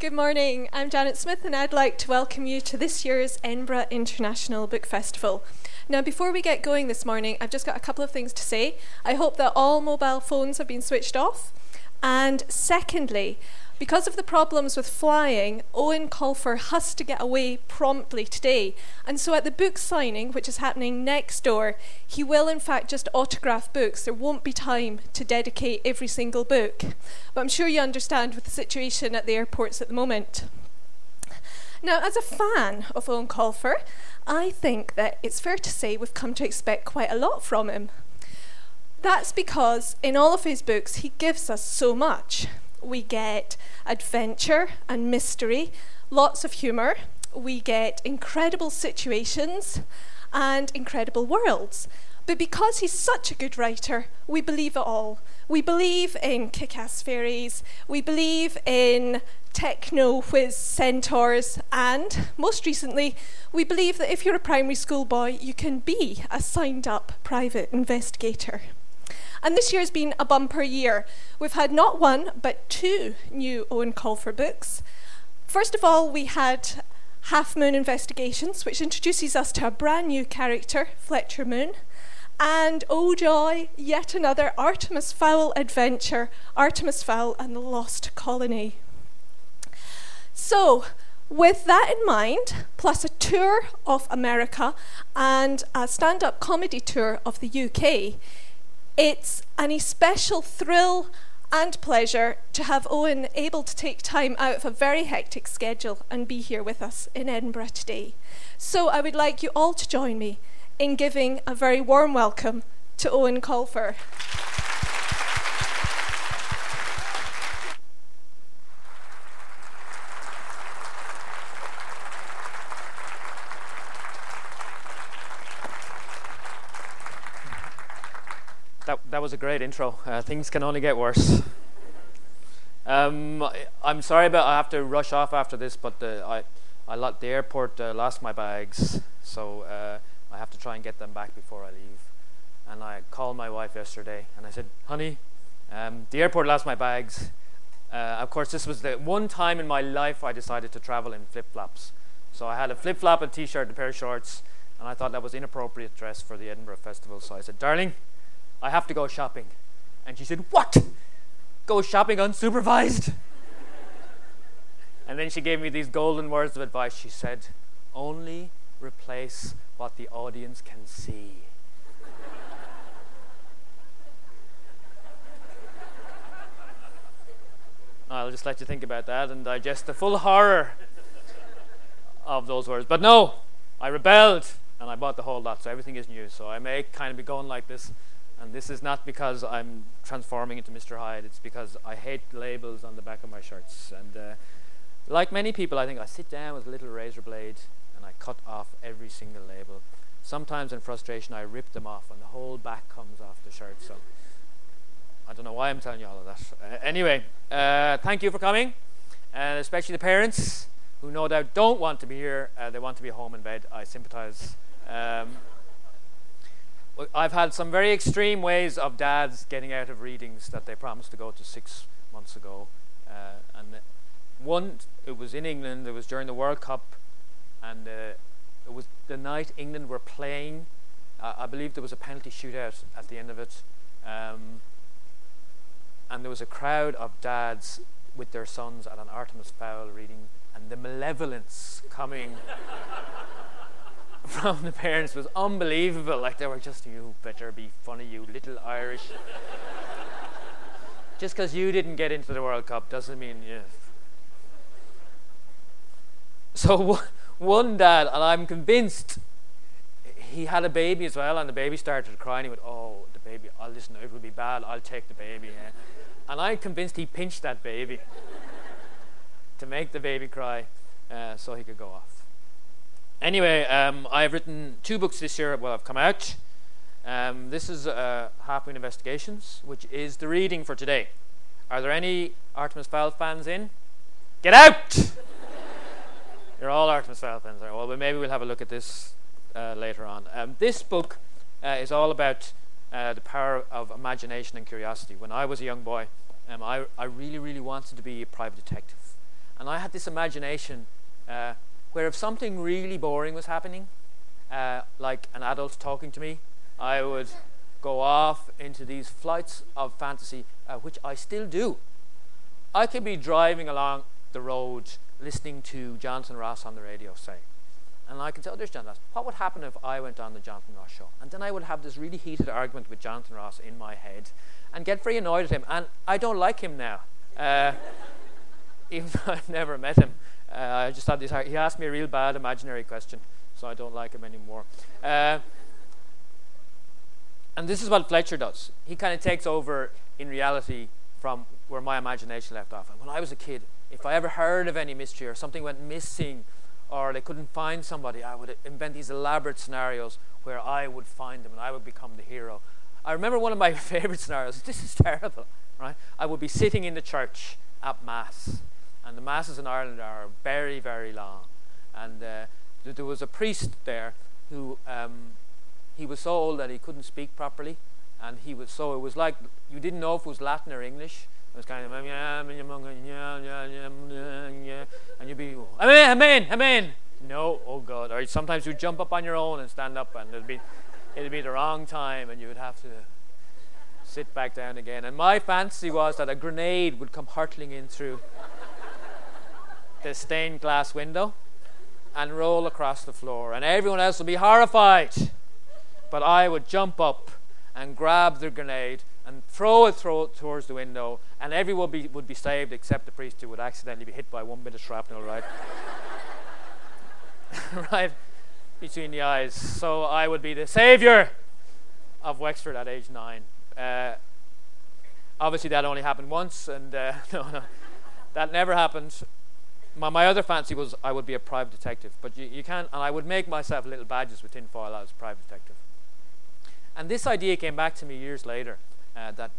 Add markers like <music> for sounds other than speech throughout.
Good morning. I'm Janet Smith, and I'd like to welcome you to this year's Edinburgh International Book Festival. Now, before we get going this morning, I've just got a couple of things to say. I hope that all mobile phones have been switched off. And secondly, because of the problems with flying, Eoin Colfer has to get away promptly today. And so at the book signing, which is happening next door, he will in fact just autograph books. There won't be time to dedicate every single book. But I'm sure you understand with the situation at the airports at the moment. Now, as a fan of Eoin Colfer, I think that it's fair to say we've come to expect quite a lot from him. That's because in all of his books, he gives us so much we get adventure and mystery, lots of humour, we get incredible situations and incredible worlds. But because he's such a good writer, we believe it all. We believe in kick ass fairies, we believe in techno whiz centaurs, and most recently, we believe that if you're a primary school boy, you can be a signed up private investigator. And this year's been a bumper year. We've had not one, but two new Eoin Colfer books. First of all, we had Half Moon Investigations, which introduces us to a brand new character, Fletcher Moon. And oh joy, yet another Artemis Fowl adventure, Artemis Fowl and the Lost Colony. So, with that in mind, plus a tour of America and a stand up comedy tour of the UK, it's an especial thrill and pleasure to have Eoin able to take time out of a very hectic schedule and be here with us in Edinburgh today. So I would like you all to join me in giving a very warm welcome to Eoin Colfer. That, was a great intro. Uh, things can only get worse. Um, I'm sorry but I have to rush off after this, but uh, I, I let the airport uh, lost my bags, so uh, I have to try and get them back before I leave. And I called my wife yesterday, and I said, "Honey, um, the airport lost my bags." Uh, of course, this was the one time in my life I decided to travel in flip flops. So I had a flip flop, a t-shirt, and a pair of shorts, and I thought that was inappropriate dress for the Edinburgh Festival. So I said, "Darling." I have to go shopping. And she said, What? Go shopping unsupervised? and then she gave me these golden words of advice. She said, Only replace what the audience can see. I'll just let you think about that and digest the full horror of those words. But no, I rebelled and I bought the whole lot, so everything is new. So I may kind of be going like this and this is not because I'm transforming into Mr. Hyde, it's because I hate labels on the back of my shirts. And uh, like many people, I think I sit down with a little razor blade and I cut off every single label. Sometimes in frustration, I rip them off and the whole back comes off the shirt. So I don't know why I'm telling you all of that. Uh, anyway, uh, thank you for coming, and especially the parents who no doubt don't want to be here. Uh, they want to be home in bed. I sympathize. Um, I've had some very extreme ways of dads getting out of readings that they promised to go to six months ago. Uh, and one, it was in England, it was during the World Cup, and uh, it was the night England were playing. Uh, I believe there was a penalty shootout at the end of it. Um, and there was a crowd of dads with their sons at an Artemis Fowl reading, and the malevolence coming <laughs> <laughs> from the parents was unbelievable. Like they were just, you better be funny, you little Irish. <laughs> just because you didn't get into the World Cup doesn't mean you. <laughs> So one dad, and I'm convinced he had a baby as well, and the baby started crying. He went, "Oh, the baby! I'll listen. It will be bad. I'll take the baby." Yeah. And I'm convinced he pinched that baby to make the baby cry, uh, so he could go off. Anyway, um, I've written two books this year. Well, I've come out. Um, this is uh, Half Investigations, which is the reading for today. Are there any Artemis Fowl fans in? Get out! <laughs> You're all Artemis Fowl fans. Well, maybe we'll have a look at this uh, later on. Um, this book uh, is all about uh, the power of imagination and curiosity. When I was a young boy, um, I, I really, really wanted to be a private detective. And I had this imagination uh, where if something really boring was happening, uh, like an adult talking to me, I would go off into these flights of fantasy, uh, which I still do. I could be driving along the road listening to Jonathan Ross on the radio, say, and I can tell there's Jonathan Ross. What would happen if I went on the Jonathan Ross show? And then I would have this really heated argument with Jonathan Ross in my head and get very annoyed at him. And I don't like him now. Uh, <laughs> even though I've never met him. Uh, I just had this. He asked me a real bad imaginary question, so I don't like him anymore. Uh, and this is what Fletcher does. He kind of takes over in reality from where my imagination left off. When I was a kid, if I ever heard of any mystery or something went missing or they couldn't find somebody, I would invent these elaborate scenarios where I would find them and I would become the hero. I remember one of my <laughs> favorite scenarios. This is terrible, right? I would be sitting in the church at Mass, and the Masses in Ireland are very, very long. And uh, th- there was a priest there who um, he was so old that he couldn't speak properly, and he was so it was like you didn't know if it was Latin or English. It was kind of and you'd be amen, amen, amen. No, oh God! Or sometimes you'd jump up on your own and stand up, and it'd be it'd be the wrong time, and you would have to sit back down again. And my fancy was that a grenade would come hurtling in through the stained glass window and roll across the floor, and everyone else would be horrified. But I would jump up and grab the grenade and throw it throw it towards the window, and everyone would be, would be saved except the priest who would accidentally be hit by one bit of shrapnel right, <laughs> right between the eyes. So I would be the savior of Wexford at age nine. Uh, obviously, that only happened once, and uh, <laughs> no, no, that never happened. My, my other fancy was I would be a private detective, but you, you can't, and I would make myself little badges with tinfoil as a private detective. And this idea came back to me years later uh, that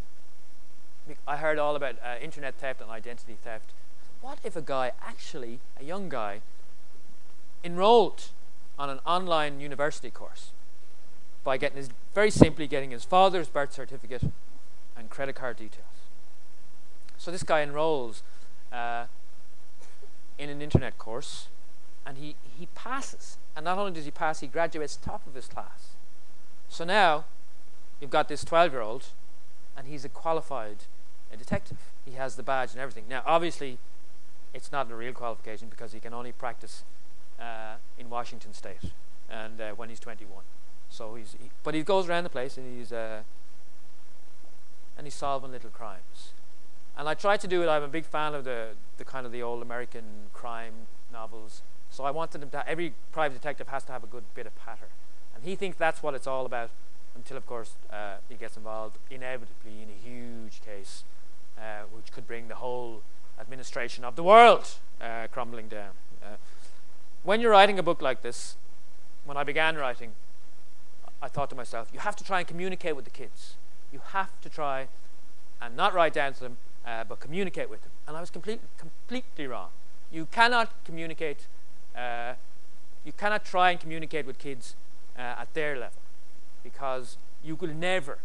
I heard all about uh, internet theft and identity theft. What if a guy actually, a young guy, enrolled on an online university course by getting his, very simply getting his father's birth certificate and credit card details? So this guy enrolls uh, in an internet course and he, he passes. And not only does he pass, he graduates top of his class. So now you've got this 12 year old, and he's a qualified a detective. He has the badge and everything. Now, obviously, it's not a real qualification because he can only practice uh, in Washington State, and uh, when he's 21. So he's, he, but he goes around the place and he's uh, and he's solving little crimes. And I try to do it. I'm a big fan of the the kind of the old American crime novels. So I wanted him to. Every private detective has to have a good bit of patter. And he thinks that's what it's all about until, of course, uh, he gets involved inevitably in a huge case uh, which could bring the whole administration of the world uh, crumbling down. Uh, when you're writing a book like this, when I began writing, I thought to myself, you have to try and communicate with the kids. You have to try and not write down to them, uh, but communicate with them. And I was complete, completely wrong. You cannot communicate, uh, you cannot try and communicate with kids uh, at their level because you will never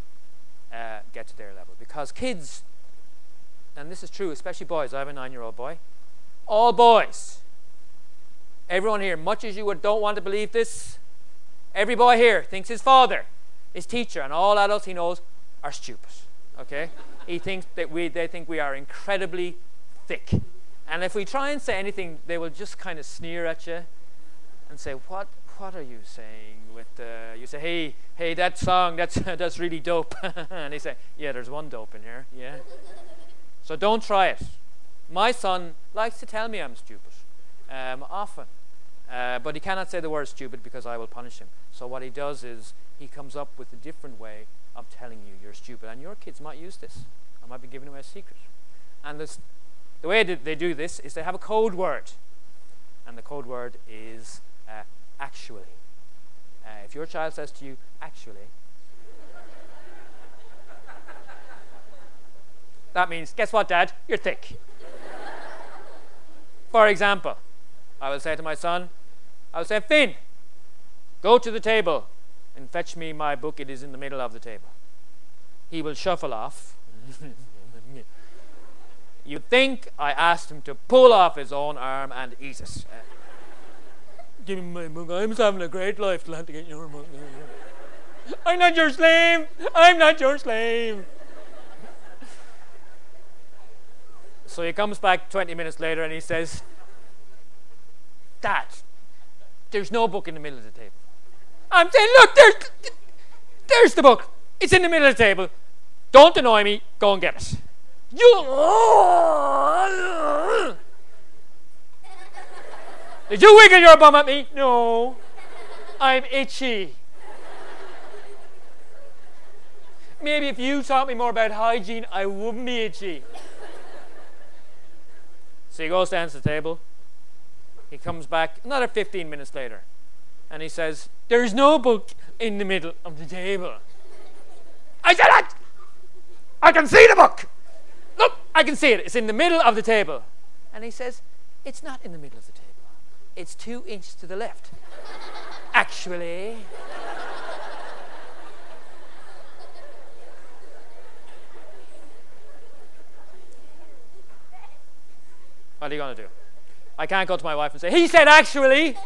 uh, get to their level. Because kids, and this is true, especially boys, I have a nine year old boy, all boys, everyone here, much as you don't want to believe this, every boy here thinks his father, his teacher, and all adults he knows are stupid. Okay? He thinks that we, they think we are incredibly thick. And if we try and say anything, they will just kind of sneer at you and say, What what are you saying with uh, you say hey hey that song that's <laughs> that's really dope. <laughs> And they say yeah there's one dope in here yeah. So don't try it. My son likes to tell me i'm stupid um, often uh, but he cannot say the word stupid because i will punish him. So what he does is he comes up with a different way of telling you you're stupid and your kids might use this i might be giving away a secret and this, the way that they do this is they have a code word and the code word is uh, actually. Uh, if your child says to you, actually, that means, guess what, Dad? You're thick. For example, I will say to my son, I will say, Finn, go to the table and fetch me my book. It is in the middle of the table. He will shuffle off. <laughs> You think I asked him to pull off his own arm and eat it. Uh, Give me my book. I'm having a great life have to get your book. I'm not your slave. I'm not your slave. so he comes back 20 minutes later and he says, Dad, there's no book in the middle of the table. I'm saying, look, there's, there's the book. It's in the middle of the table. Don't annoy me. Go and get it. You. Did you wiggle your bum at me? No. I'm itchy. Maybe if you taught me more about hygiene, I wouldn't be itchy. So he goes down to the table. He comes back another 15 minutes later. And he says, There's no book in the middle of the table. I said it! I can see the book! Look, I can see it. It's in the middle of the table. And he says, It's not in the middle of the table. It's two inches to the left. <laughs> Actually. What are you going to do? I can't go to my wife and say, he said actually.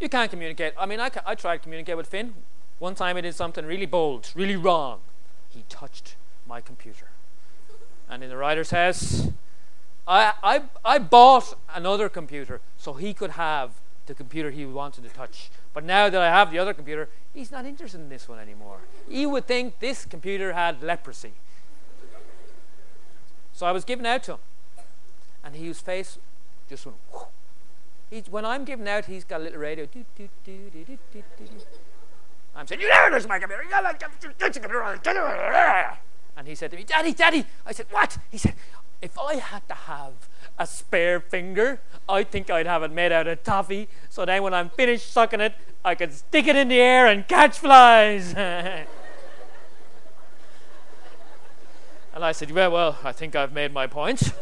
You can't communicate. I mean, I, I tried to communicate with Finn. One time he did something really bold, really wrong. He touched my computer. And in the writer's house, I, I, I bought another computer so he could have the computer he wanted to touch. But now that I have the other computer, he's not interested in this one anymore. He would think this computer had leprosy. So I was giving out to him. And his face just went, he, when I'm giving out, he's got a little radio. Do, do, do, I'm saying, you never touch my computer. And he said to me, Daddy, Daddy. I said, what? He said, if I had to have a spare finger, I think I'd have it made out of toffee, so then when I'm finished sucking it, I could stick it in the air and catch flies. <laughs> and I said, Well, well, I think I've made my point.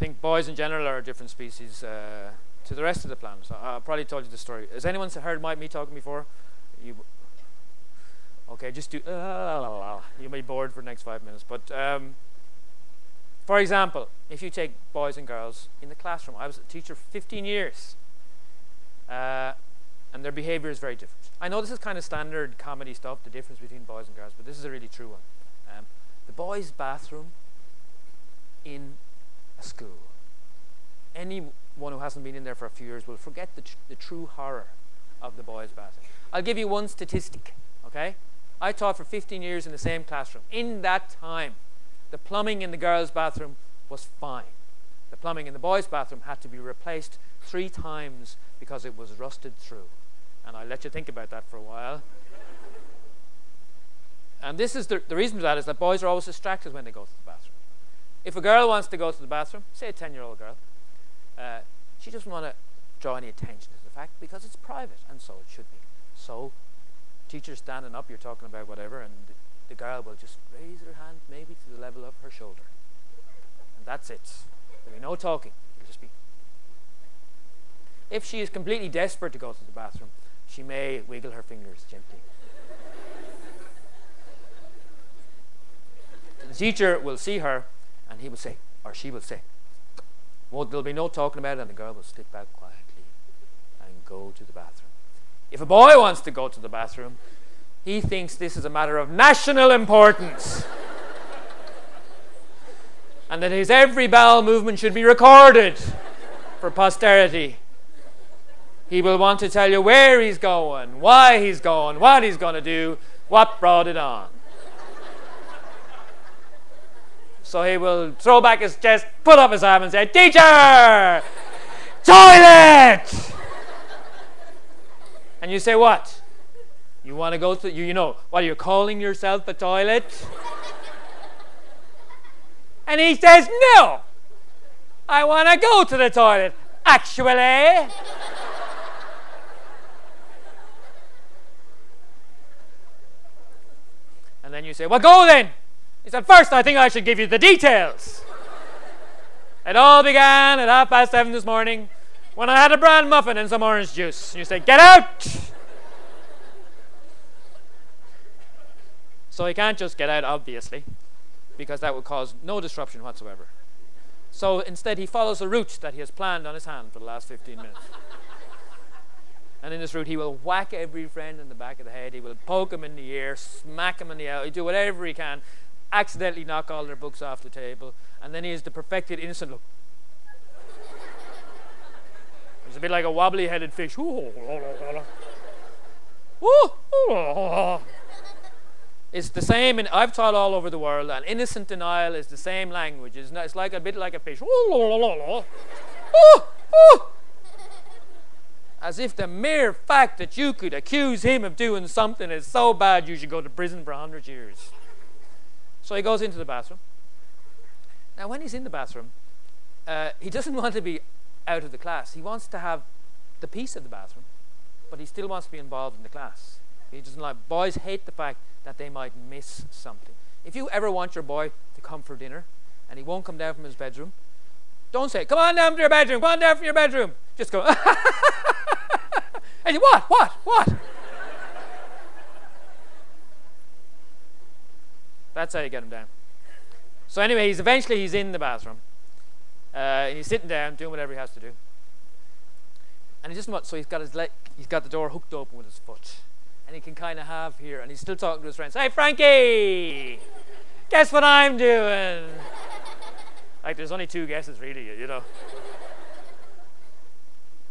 Think boys in general are a different species uh, to the rest of the planet. I, I probably told you the story. Has anyone heard my, me talking before? You, Okay, just do. Uh, you may be bored for the next five minutes. But um, for example, if you take boys and girls in the classroom, I was a teacher for 15 years, uh, and their behavior is very different. I know this is kind of standard comedy stuff, the difference between boys and girls, but this is a really true one. Um, the boys' bathroom in a school. Anyone who hasn't been in there for a few years will forget the, tr- the true horror of the boys' bathroom. I'll give you one statistic, okay? I taught for 15 years in the same classroom. In that time, the plumbing in the girls' bathroom was fine. The plumbing in the boys' bathroom had to be replaced three times because it was rusted through. And I'll let you think about that for a while. and this is the, the reason for that is that boys are always distracted when they go to the bathroom. If a girl wants to go to the bathroom, say a 10 year old girl, uh, she doesn't want to draw any attention to the fact because it's private, and so it should be. So teacher standing up, you're talking about whatever, and the, girl will just raise her hand maybe to the level of her shoulder. And that's it. There'll be no talking. It'll just be. If she is completely desperate to go to the bathroom, she may wiggle her fingers gently. the teacher will see her and he will say, or she will say, well, there'll be no talking about it, and the girl will slip back quietly and go to the bathroom. If a boy wants to go to the bathroom, he thinks this is a matter of national importance. <laughs> and that his every bowel movement should be recorded for posterity. He will want to tell you where he's going, why he's going, what he's going to do, what brought it on. So he will throw back his chest, put up his arm, and say, Teacher! Toilet! And you say, What? You want to go to, you, you know, what are you calling yourself a toilet? and he says, No, I want to go to the toilet. Actually. and then you say, Well, go then. He said, First, I think I should give you the details. it all began at half past seven this morning when I had a bran muffin and some orange juice. You say, Get out! so he can't just get out, obviously, because that would cause no disruption whatsoever. So instead, he follows a route that he has planned on his hand for the last 15 minutes. and in this route, he will whack every friend in the back of the head. He will poke him in the ear, smack him in the eye, do whatever he can accidentally knock all their books off the table, and then he is the perfected innocent look. It's a bit like a wobbly headed fish. It's the same, and I've taught all over the world, and innocent denial is the same language. It's, not, it's like a bit like a fish. As if the mere fact that you could accuse him of doing something is so bad you should go to prison for 100 years. So he goes into the bathroom. Now, when he's in the bathroom, uh, he doesn't <laughs> want to be out of the class. He wants to have the peace of the bathroom, but he still wants to be involved in the class. He doesn't like boys hate the fact that they might miss something. If you ever want your boy to come for dinner and he won't come down from his bedroom, don't say, "Come on down to your bedroom. Come on down from your bedroom." Just go. <laughs> and you, what? What? What? That's how you get him down. So anyway, he's eventually he's in the bathroom. Uh, and he's sitting down doing whatever he has to do. And he want so he's got his leg he's got the door hooked open with his foot. And he can kind of have here and he's still talking to his friends. Hey Frankie! Guess what I'm doing? like there's only two guesses really, you know.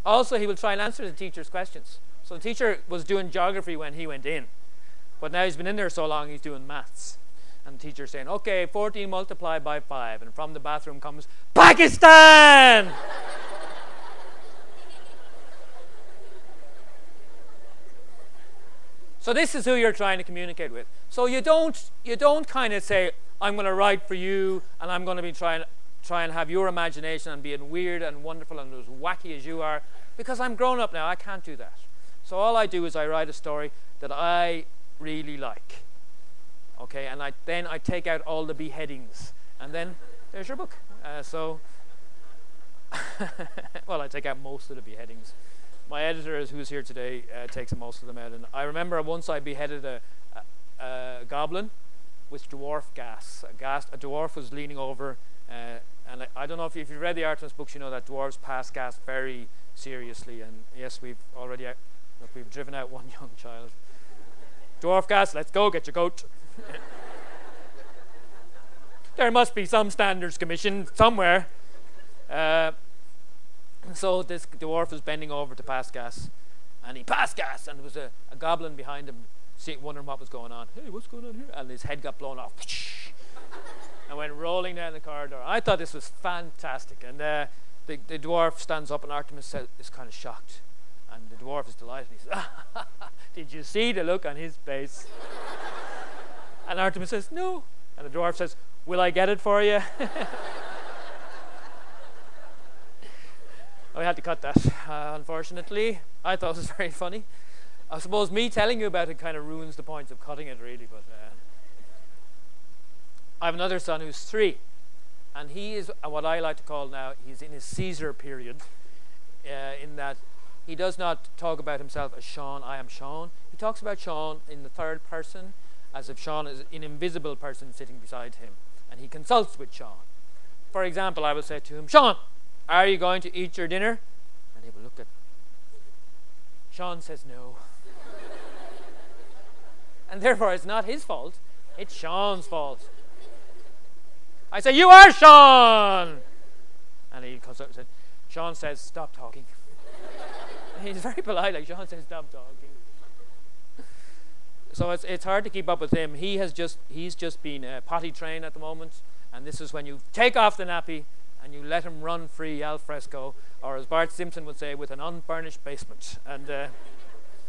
also he will try and answer the teacher's questions. So the teacher was doing geography when he went in. But now he's been in there so long he's doing maths and the teacher saying, okay, 14 multiplied by 5. And from the bathroom comes, Pakistan! <laughs> so this is who you're trying to communicate with. So you don't, you don't kind of say, I'm going to write for you and I'm going to be trying, try and have your imagination and being weird and wonderful and as wacky as you are. Because I'm grown up now, I can't do that. So all I do is I write a story that I really like okay and I, then I take out all the beheadings. And then there's your book. Uh, so <laughs> well I take out most of the beheadings. My editor who's here today uh, takes most of them out. And I remember once I beheaded a, a, a goblin with dwarf gas. A gas a dwarf was leaning over uh, and I, I, don't know if, you, if you've read the Artemis books you know that dwarves pass gas very seriously. And yes we've already look, we've driven out <laughs> one young child. Dwarf gas let's go get your coat there must be some standards commission somewhere. Uh, so this dwarf was bending over to pass gas, and he passed gas, and there was a, a goblin behind him, wondering what was going on. Hey, what's going on here? And his head got blown off, <laughs> and went rolling down the corridor. I thought this was fantastic, and uh, the, the dwarf stands up, and Artemis is kind of shocked, and the dwarf is delighted. He says, <laughs> "Did you see the look on his face?" And Artemis says, No. And the dwarf says, Will I get it for you? <laughs> we had to cut that, uh, unfortunately. I thought it was <laughs> very funny. I suppose me telling you about it kind of ruins the point of cutting it, really. But uh, I have another son who's three, and he is what I like to call now, he's in his Caesar period, uh, in that he does not talk about himself as Sean, I am Sean. He talks about Sean in the third person as if Sean is an invisible person sitting beside him, and he consults with Sean. For example, I will say to him, Sean, are you going to eat your dinner? And he will look at me. Sean says no. <laughs> and therefore it's not his fault, it's Sean's fault. I say, You are Sean! And he said, Sean says, Stop talking. <laughs> he's very polite, like Sean says, Stop talking so it's, it's hard to keep up with him. He has just he's just been uh, potty trained at the moment, and this is when you take off the nappy and you let him run free al fresco, or as Bart Simpson would say, with an unfurnished basement. And uh,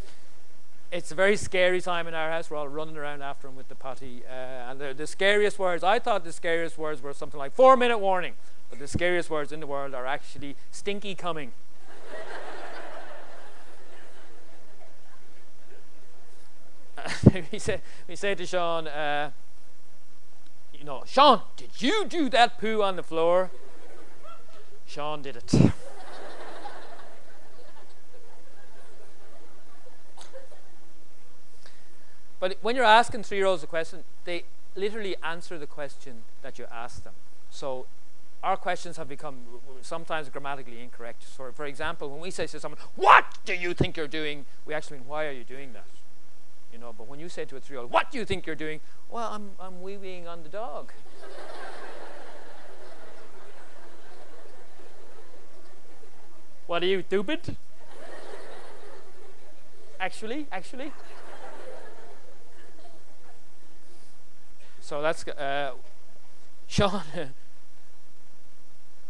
<laughs> it's a very scary time in our house. We're all running around after him with the potty. Uh, and the, the scariest words, I thought the scariest words were something like four minute warning, but the scariest words in the world are actually stinky coming. <laughs> <laughs> we said we said to Sean, uh, you know, Sean, did you do that poo on the floor? Sean did it. <laughs> But when you're asking three year olds a question, they literally answer the question that you ask them. So our questions have become sometimes grammatically incorrect. So, for example, when we say to someone, What do you think you're doing? we actually mean, Why are you doing that? You know, but when you say to a three year old, What do you think you're doing? Well, I'm, I'm wee weeing on the dog. <laughs> what are you, stupid? actually, actually. So that's uh, Sean. <laughs>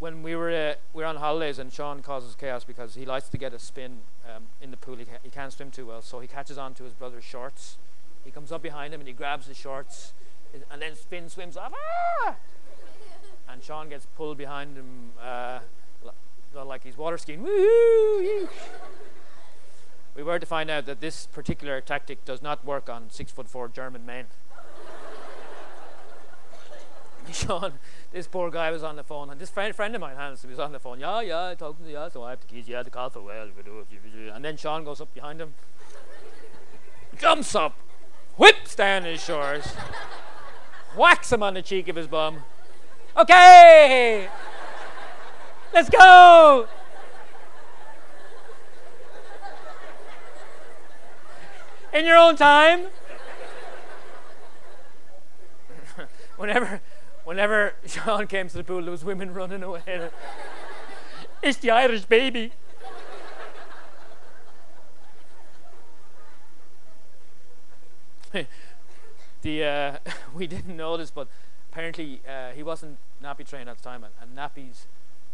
when we were uh, we were on holidays and Sean causes chaos because he likes to get a spin um, in the pool. He, ca- he can't swim too well, so he catches on to his brother's shorts. He comes up behind him and he grabs his shorts, and then spin swims off. Ah! <laughs> And Sean gets pulled behind him uh, like he's water skiing. Woo! we were to find out that this particular tactic does not work on six foot four German men. <laughs> Sean, this poor guy was on the phone, and this friend, friend of mine, Hans, was on the phone. Yeah, yeah, talking to you, so I have the keys. Yeah, the call for well. And then Sean goes up behind him, jumps up, whips down his shorts, whacks him on the cheek of his bum. Okay, let's go. In your own time. <laughs> whenever whenever <laughs> Sean came to the pool, there was women running away. <laughs> it's the Irish baby. <laughs> the uh, we didn't know this, but apparently uh, he wasn't nappy trained at the time, and, and, nappies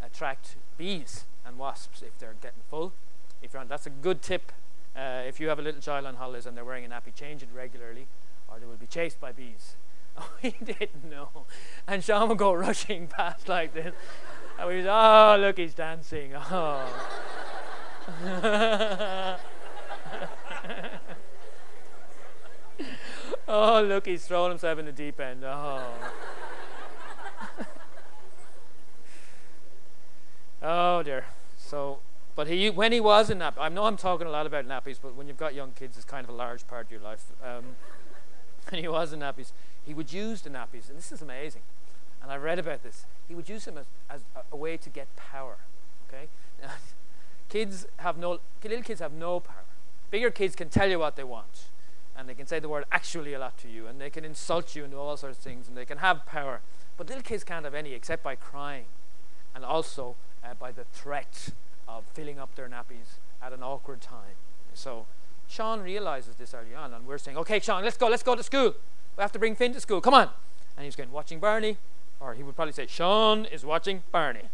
attract bees and wasps if they're getting full. If you're on, that's a good tip. Uh, if you have a little child on holidays and they're wearing a nappy, change it regularly, or they will be chased by bees. <laughs> Oh, he didn't know. And Sean would go rushing <laughs> past like this. And we was, oh, look, he's dancing. <laughs> Oh. oh, look, he's throwing himself in the deep end. Oh. oh, dear. So, but he, when he was in nap, I know I'm talking a lot about nappies, but when you've got young kids, it's kind of a large part of your life. Um, when he was in nappies, he would use the nappies, and this is amazing. And I read about this. He would use them as, as a, way to get power. Okay, <laughs> kids have no little kids have no power. Bigger kids can tell you what they want, and they can say the word actually a lot to you, and they can insult you and do all sorts of things, and they can have power. But little kids can't have any except by crying, and also uh, by the threat of filling up their nappies at an awkward time. So Sean realizes this early on, and we're saying, "Okay, Sean, let's go. Let's go to school." We have to bring Finn to school. Come on. And he's going, watching Barney. Or he would probably say, Sean is watching Barney.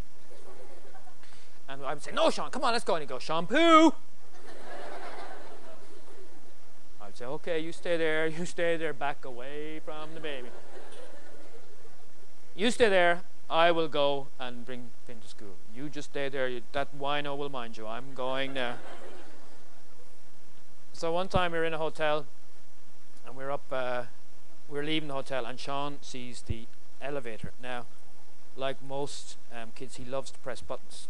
And I would say, no, Sean, come on, let's go. And he'd go, shampoo. <laughs> I'd say, okay, you stay there, you stay there, back away from the baby. You stay there, I will go and bring Finn to school. You just stay there, you, that wino will mind you. I'm going there. <laughs> so one time we were in a hotel, and we are up uh, we're leaving the hotel, and Sean sees the elevator. Now, like most um, kids, he loves to press buttons.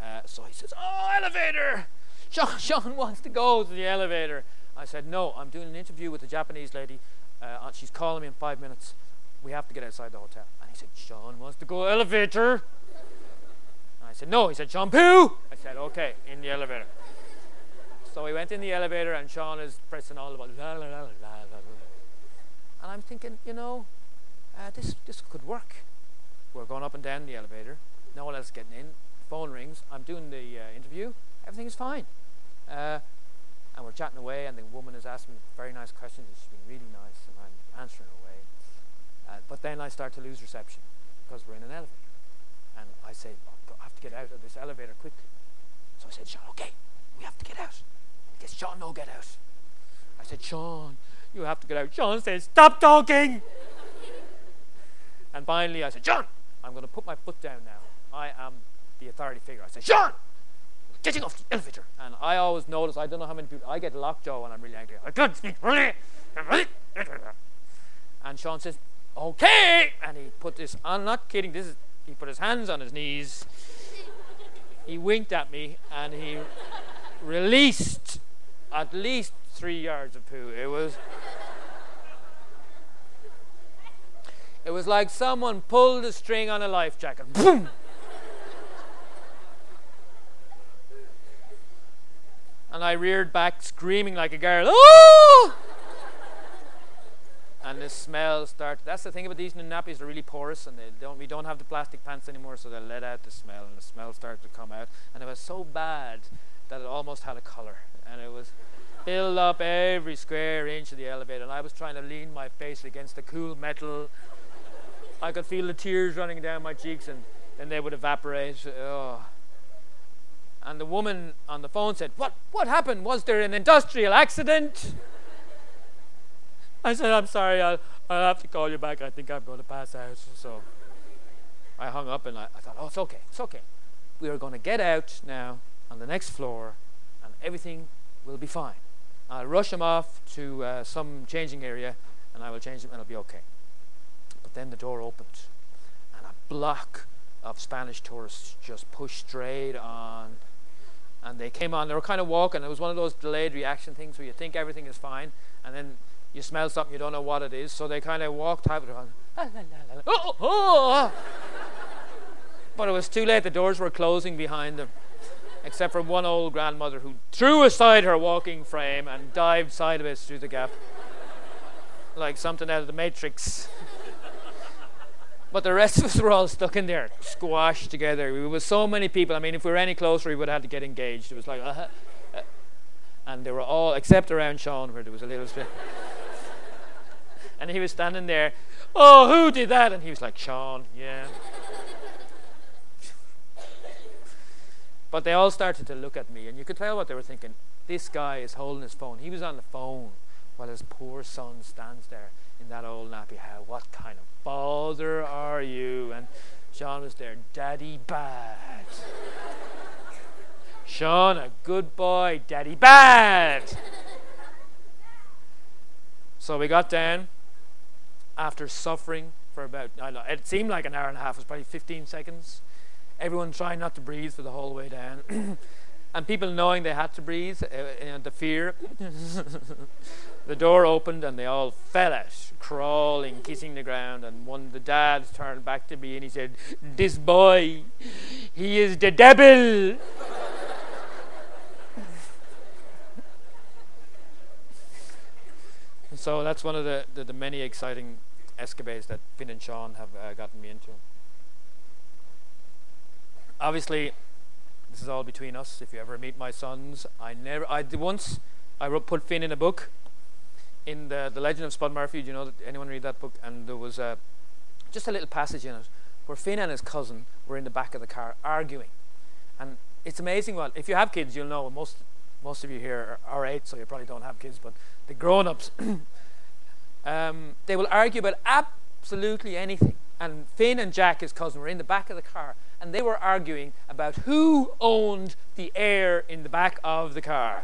Uh, so he says, "Oh, elevator!" <laughs> Sean, Sean wants to go to the elevator. I said, "No, I'm doing an interview with a Japanese lady. Uh, she's calling me in five minutes. We have to get outside the hotel." And he said, "Sean wants to go elevator." <laughs> I said, "No." He said, "Shampoo." I said, "Okay, in the elevator." So we went in the elevator, and Sean is pressing all the buttons. <laughs> and I'm thinking, you know, uh, this, this could work. We're going up and down the elevator. No one else getting in. Phone rings. I'm doing the uh, interview. Everything is fine. Uh, and we're chatting away, and the woman is asking very nice questions. She's been really nice, and I'm answering away. Uh, but then I start to lose reception because we're in an elevator. And I say, oh, I have to get out of this elevator quickly. So I said, Sean, okay, we have to get out. Guess Sean, no, get out. I said, Sean, you have to get out. John says, Stop talking! and finally, I said, John, I'm going to put my foot down now. I am the authority figure. I said, John, getting off the elevator. And I always notice, I don't know how many people, I get locked, lockjaw when I'm really angry. I can't speak. And Sean says, okay. And he put this, I'm not kidding, this is, he put his hands on his knees. He winked at me and he released at least three yards of poo. It was. It was like someone pulled a string on a life jacket. Boom! and I reared back, screaming like a girl. Oh! and the smell started. That's the thing about these new nappies; they're really porous, and they don't. We don't have the plastic pants anymore, so they let out the smell, and the smell started to come out. And it was so bad that it almost had a color, and it was filled up every square inch of the elevator. And I was trying to lean my face against the cool metal. I could feel the tears running down my cheeks, and then they would evaporate. Oh. And the woman on the phone said, "What? What happened? Was there an industrial accident?" I said, I'm sorry, I'll, I'll have to call you back. I think I'm going to pass out. So I hung up and I, I thought, oh, it's okay, it's okay. We are going to get out now on the next floor and everything will be fine. I'll rush him off to uh, some changing area and I will change him and it'll be okay. But then the door opened and a block of Spanish tourists just pushed straight on. And they came on, they were kind of walking. It was one of those delayed reaction things where you think everything is fine and then you smell something, you don't know what it is. So they kind of walked out. Oh, oh, oh. <laughs> but it was too late. The doors were closing behind them, except for one old grandmother who threw aside her walking frame and dived sideways through the gap, like something out of the Matrix. But the rest of us were all stuck in there, squashed together. We were so many people. I mean, if we were any closer, we would have had to get engaged. It was like, uh, uh, and they were all, except around Sean, where there was a little bit and he was standing there. Oh, who did that? And he was like, Sean, yeah. But they all started to look at me, and you could tell what they were thinking. This guy is holding his phone. He was on the phone while his poor son stands there in that old nappy hat. What kind of father are you? And Sean was there, Daddy bad. <laughs> Sean, a good boy, Daddy bad. so we got down after suffering for about, I know, it seemed like an hour and a half, it was probably 15 seconds. Everyone trying not to breathe for the whole way down. <clears throat> and people knowing they had to breathe, uh, the fear. <laughs> the door opened and they all fell out, crawling, kissing the ground. And one, of the dad turned back to me and he said, This boy, he is the devil. <laughs> so that's one of the, the, the many exciting escapades that Finn and Sean have uh, gotten me into. Obviously, this is all between us. If you ever meet my sons, I never. I did once. I wrote, put Finn in a book. In the the Legend of Spud Murphy. Do you know anyone read that book? And there was a just a little passage in it where Finn and his cousin were in the back of the car arguing, and it's amazing. Well, if you have kids, you'll know. Most most of you here are, are eight, so you probably don't have kids, but the grown-ups. <coughs> Um, they will argue about absolutely anything. And Finn and Jack, his cousin, were in the back of the car and they were arguing about who owned the air in the back of the car.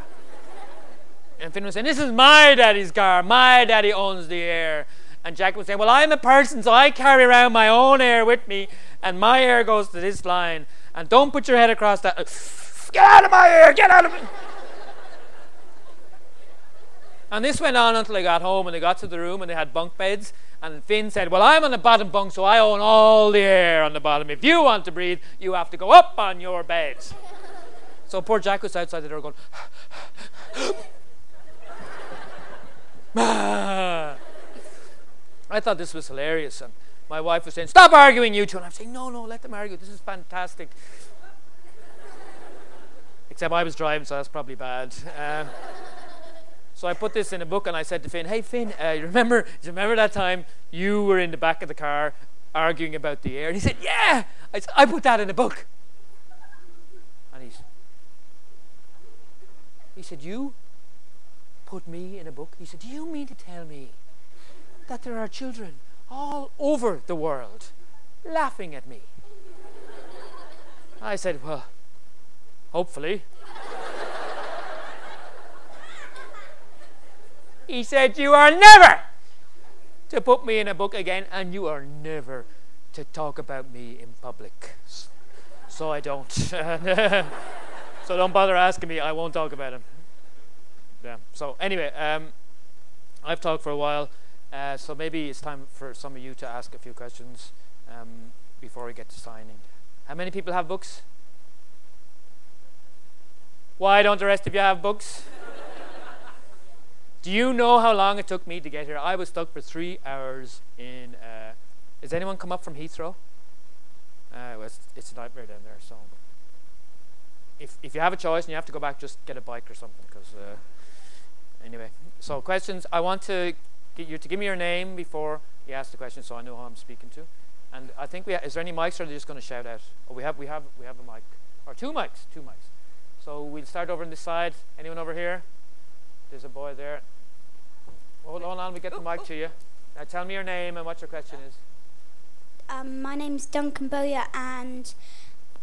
and Finn was saying, This is my daddy's car. My daddy owns the air. And Jack was saying, Well, I'm a person, so I carry around my own air with me, and my air goes to this line. And don't put your head across that. Get out of my air! Get out of it! And this went on until they got home and they got to the room and they had bunk beds. And Finn said, Well, I'm on the bottom bunk, so I own all the air on the bottom. If you want to breathe, you have to go up on your bed. so poor Jack was outside the door going, I thought this was hilarious. And my wife was saying, Stop arguing, you two. And I'm saying, No, no, let them argue. This is fantastic. Except I was driving, so that's probably bad. Um, so I put this in a book and I said to Finn, Hey, Finn, uh, you remember, do you remember that time you were in the back of the car arguing about the air? And he said, Yeah. I said, I put that in a book. And he's, he said, You put me in a book? He said, Do you mean to tell me that there are children all over the world laughing at me? I said, Well, hopefully. He said, You are never to put me in a book again, and you are never to talk about me in public. So I don't. <laughs> so don't bother asking me, I won't talk about him. Yeah. So anyway, um, I've talked for a while. Uh, so maybe it's time for some of you to ask a few questions um, before we get to signing. How many people have books? Why don't the rest of you have books? Do you know how long it took me to get here? I was stuck for three hours in. Uh, has anyone come up from Heathrow? Uh, well, it's, it's a nightmare down there. So, if if you have a choice and you have to go back, just get a bike or something. Because uh, anyway, so questions. I want to get you to give me your name before you ask the question, so I know who I'm speaking to. And I think we ha- is there any mics, or are they just going to shout out? Oh, we have we have we have a mic, or two mics, two mics. So we'll start over on this side. Anyone over here? There's a boy there. Hold on, we get the mic to you. Now tell me your name and what your question is. Um, my name's Duncan Bowyer, and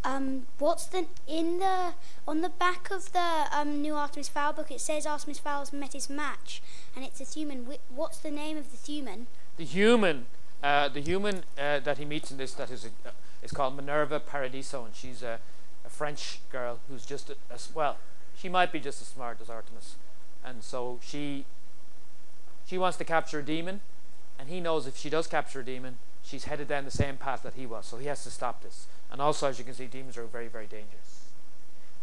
um, what's the in the on the back of the um, new Artemis Fowl book? It says Artemis Fowl's met his match, and it's a human. What's the name of the human? The human, uh, the human uh, that he meets in this that is a, uh, is called Minerva Paradizo, and she's a, a French girl who's just as well. She might be just as smart as Artemis, and so she she wants to capture a demon, and he knows if she does capture a demon, she's headed down the same path that he was. So he has to stop this. And also, as you can see, demons are very, very dangerous.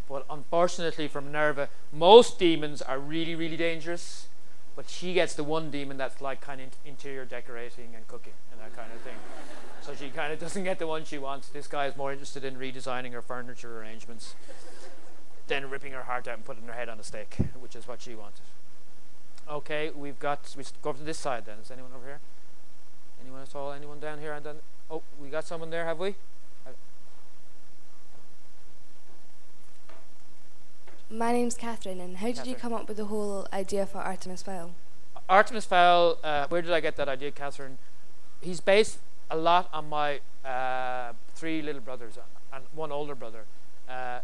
But unfortunately for Minerva, most demons are really, really dangerous. But she gets the one demon that's like kind of interior decorating and cooking and that kind of thing. so she kind of <laughs> doesn't get the one she wants. This guy is more interested in redesigning her furniture arrangements than ripping her heart out and putting her head on a stake, which is what she wanted. Okay, we've got, we go to this side then. Is anyone over here? Anyone at all? Anyone down here? And then, oh, we got someone there, have we? My name's Catherine, and how did Catherine. you come up with the whole idea for Artemis Fowl? Artemis Fowl, uh, where did I get that idea, Catherine? He's based a lot on my uh, three little brothers and one older brother. Uh,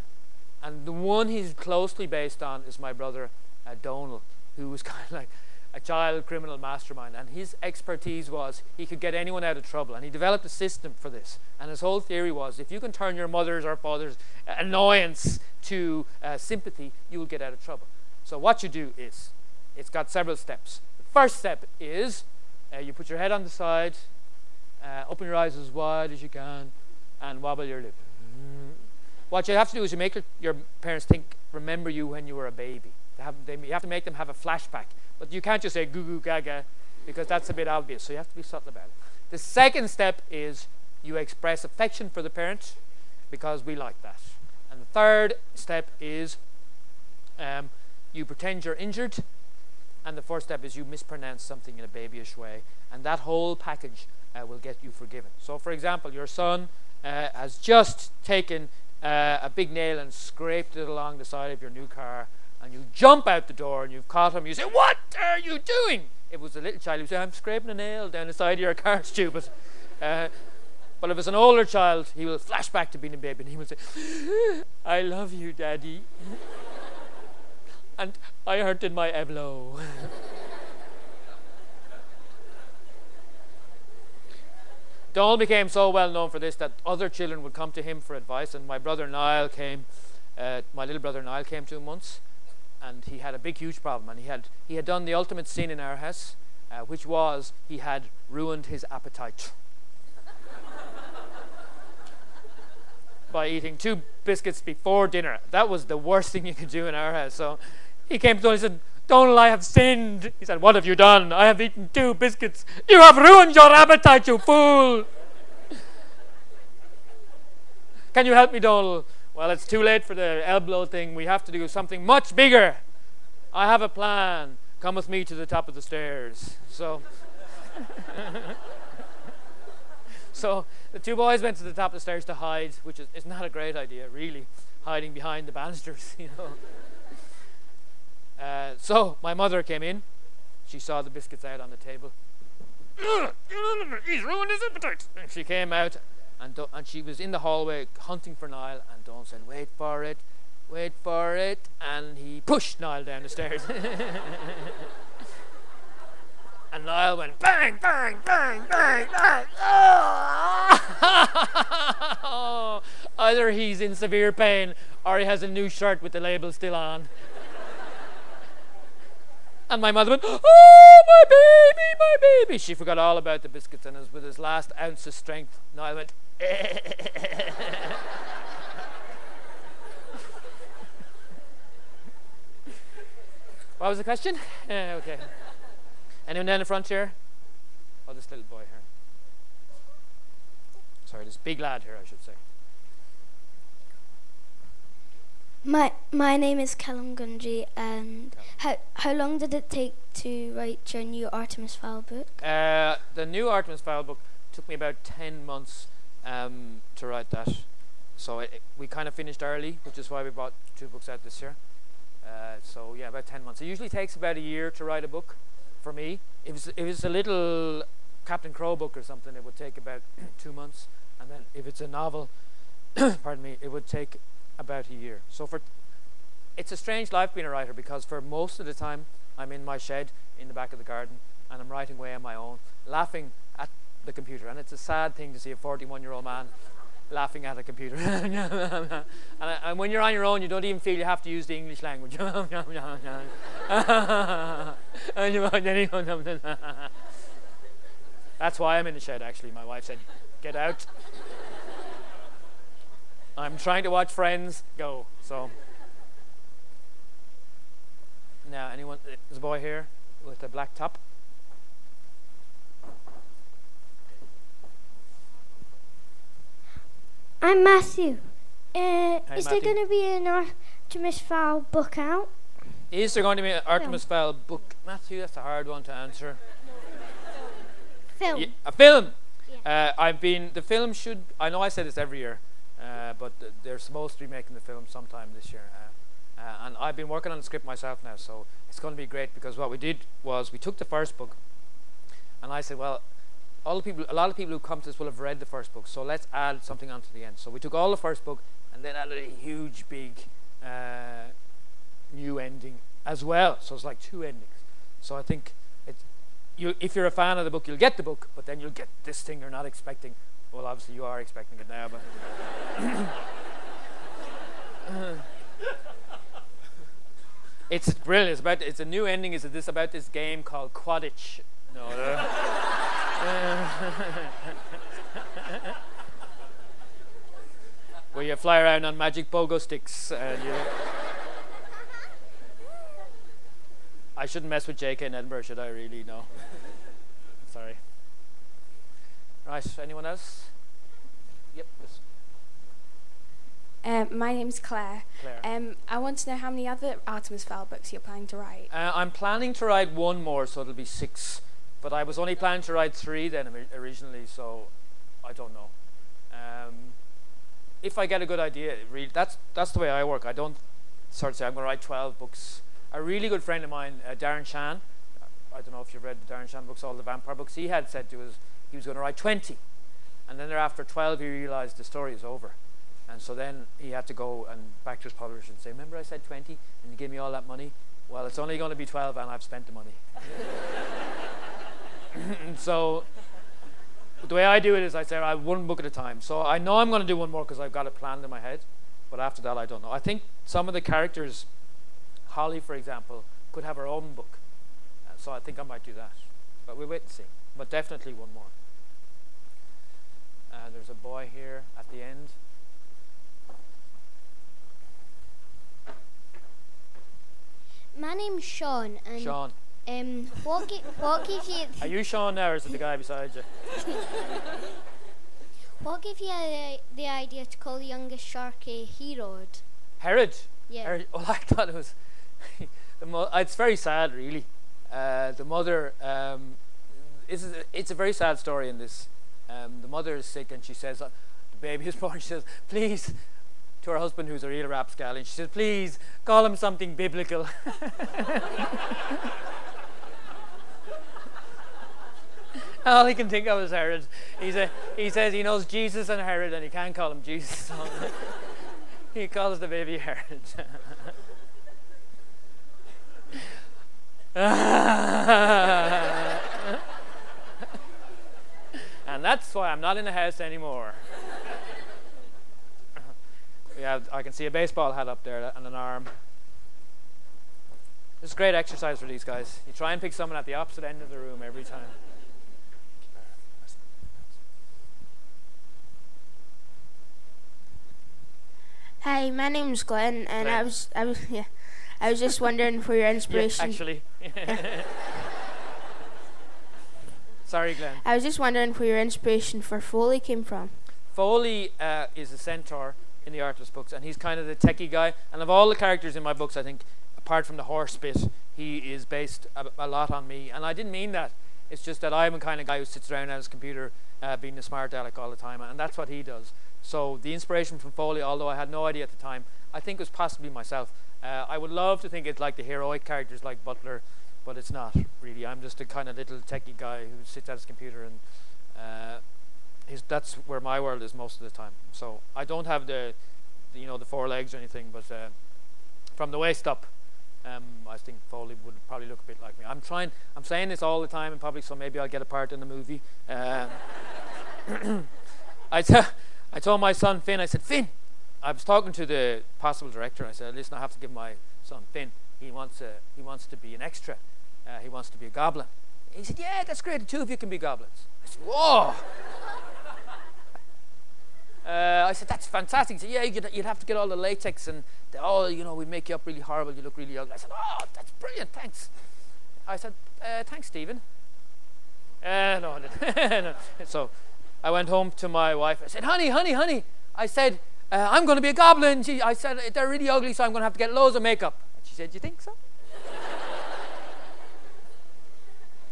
and the one he's closely based on is my brother uh, Donal who was <laughs> kind of like a child criminal mastermind. And his expertise was he could get anyone out of trouble. And he developed a system for this. And his whole theory was if you can turn your mother's or father's annoyance to uh, sympathy, you will get out of trouble. So what you do is, it's got several steps. The first step is uh, you put your head on the side, uh, open your eyes as wide as you can, and wobble your lip. What you have to do is you make your, your parents think, remember you when you were a baby. They have, they, you have to make them have a flashback. But you can't just say goo goo gaga because that's a bit obvious. So you have to be subtle about it. The second step is you express affection for the parent because we like that. And the third step is um, you pretend you're injured. And the fourth step is you mispronounce something in a babyish way. And that whole package uh, will get you forgiven. So, for example, your son uh, has just taken uh, a big nail and scraped it along the side of your new car and you jump out the door and you've caught him, you say, What are you doing? It was a little child who said, I'm scraping a nail down the side of your car, <laughs> stupid. Uh, but if it's an older child, he will flash back to being a baby and he will say, I love you, Daddy. <laughs> and I hurted my elbow. <laughs> Donal became so well known for this that other children would come to him for advice, and my brother Niall came, uh, my little brother Niall came to him once, and he had a big, huge problem. And he had he had done the ultimate sin in our house, uh, which was he had ruined his appetite <laughs> by eating two biscuits before dinner. That was the worst thing you could do in our house. So he came to us and said. Donal, I have sinned. He said, What have you done? I have eaten two biscuits. You have ruined your appetite, you fool. Can you help me, Donal? Well, it's too late for the elbow thing. We have to do something much bigger. I have a plan. Come with me to the top of the stairs. So, <laughs> so the two boys went to the top of the stairs to hide, which is, is not a great idea, really, hiding behind the banisters, <laughs> you know. Uh, so my mother came in. She saw the biscuits out on the table. He's ruined his appetite. And she came out and, Do- and she was in the hallway hunting for Niall, and Dawn said, Wait for it, wait for it. And he pushed Niall down the stairs. <laughs> and Niall went bang, bang, bang, bang, bang. <laughs> Oh! Either he's in severe pain or he has a new shirt with the label still on. And my mother went, Oh, my baby, my baby. She forgot all about the biscuits and was with his last ounce of strength, Niall went, <laughs> What was the question? Uh, okay. Anyone down the front here? Oh, this little boy here. Sorry, this big lad here, I should say. My my name is Callum Gunji, and how how long did it take to write your new Artemis Fowl book? Uh, the new Artemis Fowl book took me about 10 months um, to write that. So it, it- we kind of finished early, which is why we brought two books out this year. Uh, so yeah, about 10 months. It usually takes about a year to write a book for me. If it's, if it's a little Captain Crow book or something, it would take about <clears throat> two months. And then if it's a novel, <coughs> pardon me, it would take about a year. So for it's a strange life being a writer because for most of the time I'm in my shed in the back of the garden and I'm writing away on my own, laughing at the computer. And it's a sad thing to see a 41 year old man laughing at a computer. <laughs> and, I- and when you're on your own, you don't even feel you have to use the English language. <laughs> <laughs> That's why I'm in the shed, actually. My wife said, Get out. I'm trying to watch Friends. Go. So. Now, anyone? There's a boy here with a black top. I'm Matthew. Uh, is there going to be an Artemis Fowl book out? Is there going to be an Artemis Fowl book? Matthew, that's a hard one to answer. Film. Ye- a film. Uh, I've been. The film should. I know I say this every year, uh, but they're supposed to be making the film sometime this year. Uh, uh, and I've been working on the script myself now, so it's going to be great because what we did was we took the first book, and I said, well, all the people, a lot of people who come to this will have read the first book, so let's add something onto the end. So we took all the first book and then added a huge, big uh, new ending as well. So it's like two endings. So I think you. If you're a fan of the book, you'll get the book, but then you'll get this thing you're not expecting. Well, obviously you are expecting it now, but. <laughs> It's brilliant. It's about. It's a new ending. Is this about this game called Quidditch? No. <laughs> where you fly around on magic pogo sticks and you. I shouldn't mess with JK in Edinburgh, should I? Really? No. <laughs> Sorry. Right. Anyone else? Yep. This Um, my name's Claire. Claire. Um, I want to know how many other Artemis Fowl books you're planning to write. Uh, I'm planning to write one more, so it'll be six. But I was only planning to write three then originally, so I don't know. Um, if I get a good idea, really, that's that's the way I work. I don't sort of say I'm going to write 12 books. A really good friend of mine, uh, Darren Shan, I don't know if you've read the Darren Shan books, all the vampire books. He had said to us he was going to write 20, and then after 12 he realised the story is over. And so then he had to go and back to his publisher and say, Remember I said 20 and you gave me all that money? Well, it's only going to be 12 and I've spent the money. <laughs> so the way I do it is I say I have one book at a time. So I know I'm going to do one more because I've got it planned in my head. But after that, I don't know. I think some of the characters, Holly, for example, could have her own book. So I think I might do that. But we'll wait and see. But definitely one more. Uh, there's a boy here at the end. My name's Sean, and Sean. um, what gi- <laughs> what gives you Are you Sean now, or is it the guy beside you? <laughs> what gave you uh, the idea to call the youngest shark a Herod? Herod. Yeah. Herod. Well, I thought it was. <laughs> the mo- it's very sad, really. Uh, the mother. Um, it's, a, it's a very sad story in this. Um, the mother is sick, and she says, uh, the baby is <laughs> born. She says, please, to her husband, who's a real rapscallion, she says, please call him something biblical. <laughs> All he can think of is Herod. He's a, he says he knows Jesus and Herod, and he can't call him Jesus. <laughs> He calls the baby Herod. And that's why I'm not in the house anymore. <laughs> yeah, I can see a baseball hat up there and an arm. It's is great exercise for these guys. You try and pick someone at the opposite end of the room every time. Hi, my name's Glenn, and Glenn. I was, I was, yeah, I was just wondering for your inspiration. <laughs> Yeah, inspiration. actually. <laughs> Sorry, Glenn. I was just wondering where your inspiration for Foaly came from. Foaly uh, is a centaur in the Artemis books, and he's kind of the techie guy. And of all the characters in my books, I think, apart from the horse bit, he is based a, a lot on me. And I didn't mean that. It's just that I'm a kind of guy who sits around at his computer, uh, being a smart aleck all the time, and that's what he does. So the inspiration from Foaly, although I had no idea at the time, I think was possibly myself. Uh, I would love to think it's like the heroic characters like Butler, but it's not really. I'm just a kind of little techie guy who sits at his computer and. Uh, his, that's where my world is most of the time. So I don't have the, the you know, the four legs or anything, but uh, from the waist up, um, I think Foaly would probably look a bit like me. I'm trying. I'm saying this all the time in public, so maybe I'll get a part in the movie. Um, <coughs> I, t- I told my son Finn. I said, Finn. I was talking to the possible director. I said, listen, I have to give my son Finn. He wants a, he wants to be an extra. Uh, he wants to be a goblin. He said, yeah, that's great. The two of you can be goblins. I said, whoa. <laughs> Uh, I said, that's fantastic. He said, yeah, you'd, you'd have to get all the latex and, the, oh, you know, we make you up really horrible. You look really ugly. I said, oh, that's brilliant. Thanks. I said, uh, thanks, Stephen. Uh, no, <laughs> no. So I went home to my wife. I said, honey, honey, honey. I said, uh, I'm going to be a goblin. She, I said, they're really ugly, so I'm going to have to get loads of makeup. And she said, you think so?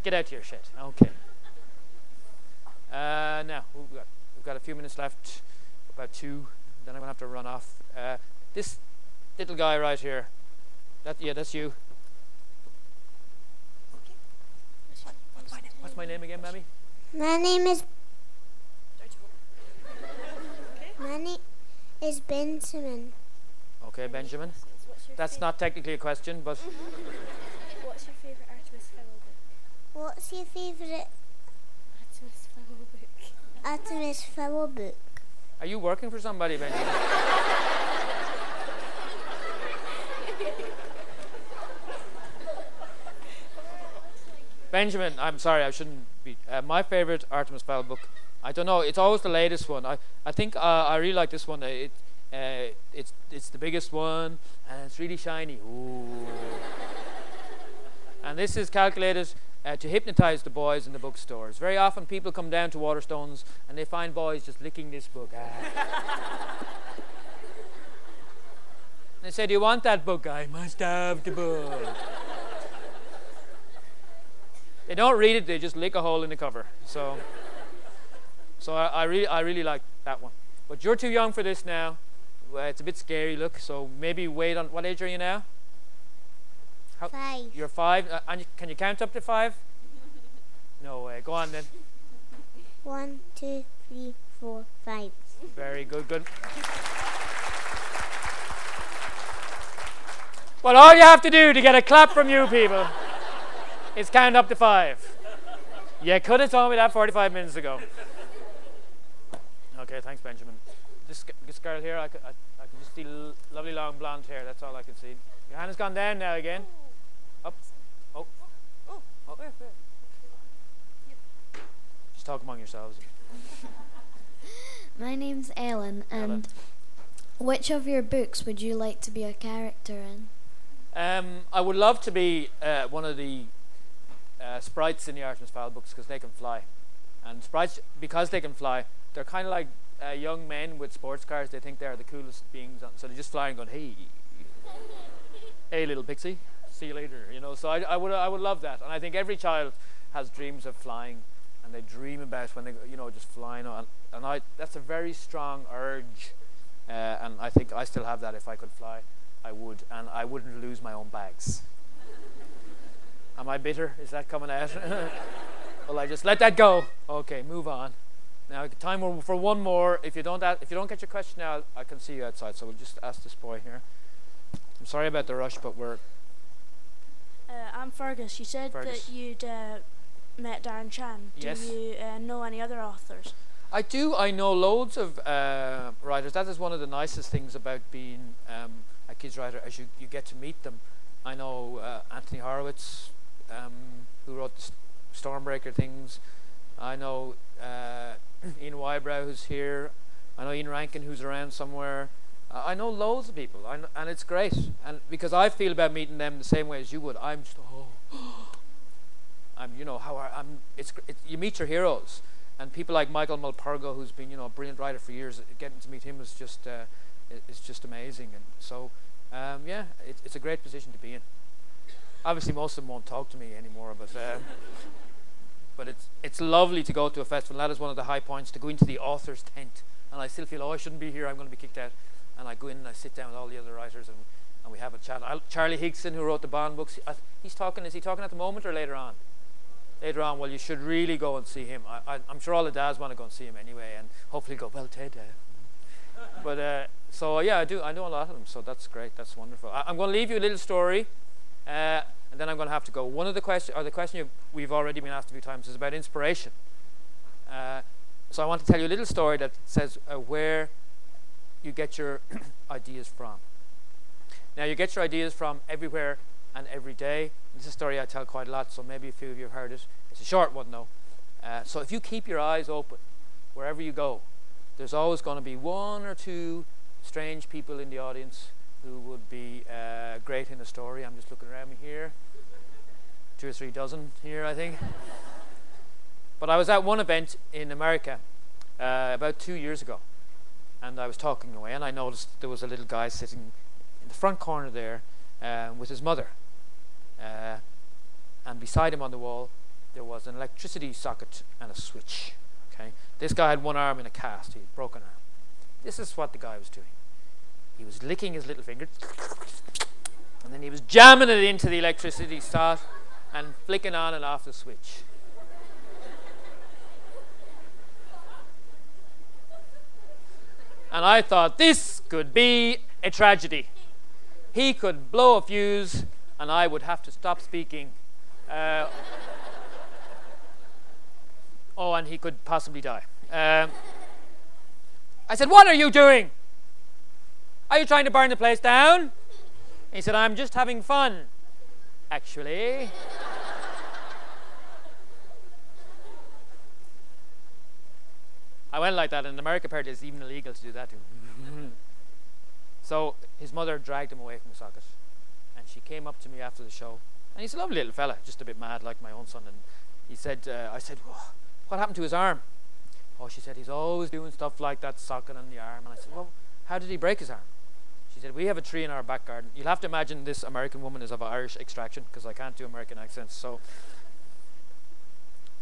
Get out of your shit. Okay. Uh, now, we've got, we've got a few minutes left about two. Then I'm gonna have to run off. Uh, this little guy right here. That yeah, that's you. What's my name? What's my name again, Mammy? My name is. <laughs> My name is Benjamin. Okay, Benjamin. That's not technically a question, but <laughs> What's your favourite Artemis Fowl book? What's your favourite Artemis Fowl book. Artemis Fowl book? are you working for somebody, Benjamin? Benjamin, I'm sorry, I shouldn't be. Uh, my favorite Artemis Fowl book. I don't know. It's always the latest one. I I think uh, I really like this one. Uh, It uh, it's it's the biggest one and it's really shiny. Ooh. and this is calculated uh, to hypnotize the boys in the bookstores. Very often, people come down to Waterstones and they find boys just licking this book. Ah. <laughs> they say, "Do you want that book?" I must have the book. they don't read it; they just lick a hole in the cover. So, so I, I really, I really like that one. But you're too young for this now. Well, it's a bit scary. Look, so maybe wait on. What age are you now? How- Five. You're five. Uh, and can you count up to five? <laughs> No way. Go on then. One, two, three, four, five. Very good, good. Well, all you have to do to get a clap from you people is count up to five. You could have told me that 45 minutes ago. Okay, thanks, Benjamin. This, this girl here, I could, I, I could just see l- lovely long blonde hair. That's all I can see. Your hand has gone down now again. Up. Oh. Oh. oh. Just talk among yourselves. My name's Ellen, Ellen. and which of your books would you like to be a character in? Um, I would love to be uh, one of the uh, sprites in the Artemis Fowl books because they can fly, and sprites because they can fly, they're kind of like uh, young men with sports cars. They think they're the coolest beings, on, so they just fly and going, "Hey, hey, little pixie, see you later." You know, so I, I would I would love that, and I think every child has dreams of flying, and they dream about when they, you know just flying on, and I that's a very strong urge, uh, and I think I still have that if I could fly. I would, and I wouldn't lose my own bags. Am I bitter? Is that coming out? <laughs> well, I just let that go. Okay, move on. Now, time for- one more. If you don't, a- if you don't get your question out, I can see you outside. So we'll just ask this boy here. I'm sorry about the rush, but we're Uh, I'm Fergus. You said Fergus. that you'd uh, met Darren Shan. Do Yes. you uh, know any other authors? I do. I know loads of uh, writers. That is one of the nicest things about being um, a kids writer, as you, you get to meet them. I know uh, Anthony Horowitz, um, who wrote the Stormbreaker things. I know uh, Ian Whybrow, who's here. I know Ian Rankin, who's around somewhere. Uh, I know loads of people, know, and it's great. And because I feel about meeting them the same way as you would, I'm just oh, <gasps> I'm you know how I, I'm. It's, it's you meet your heroes, and people like Michael Morpurgo, who's been you know a brilliant writer for years. Getting to meet him is just uh, it's just amazing, and so um, yeah, it, it's a great position to be in. Obviously, most of them won't talk to me anymore, but. Uh, but it's it's lovely to go to a festival. That is one of the high points to go into the author's tent, and I still feel oh I shouldn't be here. I'm going to be kicked out, and I go in and I sit down with all the other writers and, and we have a chat. I, Charlie Higson, who wrote the Bond books, I, he's talking. Is he talking at the moment or later on? Later on. Well, you should really go and see him. I, am sure all the dads want to go and see him anyway, and hopefully go well, Ted. Uh. <laughs> but uh, so yeah, I do. I know a lot of them, so that's great. That's wonderful. I, am going to leave you a little story. Uh, and then I'm going to have to go. One of the questions, or the question we've already been asked a few times, is about inspiration. Uh, so I want to tell you a little story that says uh, where you get your <clears throat> ideas from. Now you get your ideas from everywhere and every day. This is a story I tell quite a lot, so maybe a few of you have heard it. It's a short one though. Uh, so if you keep your eyes open wherever you go, there's always going to be one or two strange people in the audience who would be uh, great in a story. I'm just looking around me here two or three dozen here, I think. but I was at one event in America uh, about two years ago, and I was talking away, and I noticed there was a little guy sitting in the front corner there uh, with his mother. Uh, and beside him on the wall, there was an electricity socket and a switch. Okay, this guy had one arm in a cast; he had broken arm. This is what the guy was doing. He was licking his little finger, and then he was jamming it into the electricity socket and flicking on and off the switch. and I thought this could be a tragedy. He could blow a fuse, and I would have to stop speaking. Uh, <laughs> oh, and he could possibly die. Um, I said, What are you doing? Are you trying to burn the place down? He said, I'm just having fun actually. I went like that. In America, apparently, it's even illegal to do that too. <laughs> so his mother dragged him away from the socket, and she came up to me after the show, and he's a lovely little fella, just a bit mad like my own son. And he said, uh, "I said, what happened to his arm?" Oh, she said, "He's always doing stuff like that, socket on the arm." And I said, "Well, how did he break his arm?" She said, We have a tree in our back garden. You'll have to imagine this American woman is of Irish extraction because I can't do American accents. So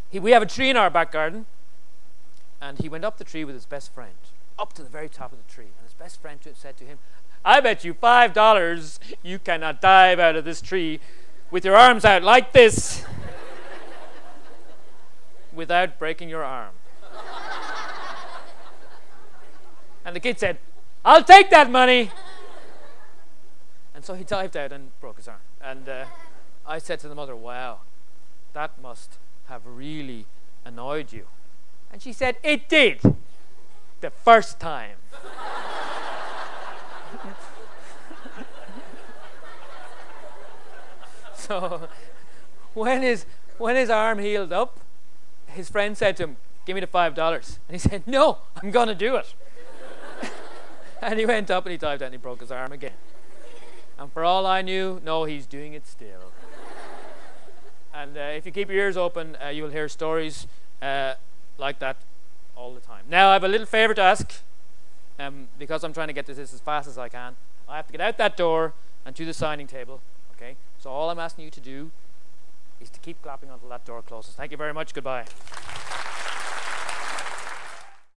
he, we have a tree in our back garden. And he went up the tree with his best friend, up to the very top of the tree. And his best friend said to him, I bet you $5 you cannot dive out of this tree with your arms out like this <laughs> without breaking your arm. and the kid said, I'll take that money. And so he dived out and broke his arm. And uh, I said to the mother, Wow, that must have really annoyed you. And she said, It did. The first time. <laughs> so when his, when his arm healed up, his friend said to him, Give me the $5. And he said, No, I'm going to do it. <laughs> and he went up and he dived out and he broke his arm again. And for all I knew, no, he's doing it still. <laughs> and uh, if you keep your ears open, uh, you'll hear stories uh, like that all the time. Now, I have a little favor to ask, um, because I'm trying to get to this as fast as I can. I have to get out that door and to the signing table. Okay? So all I'm asking you to do is to keep clapping until that door closes. Thank you very much. Goodbye.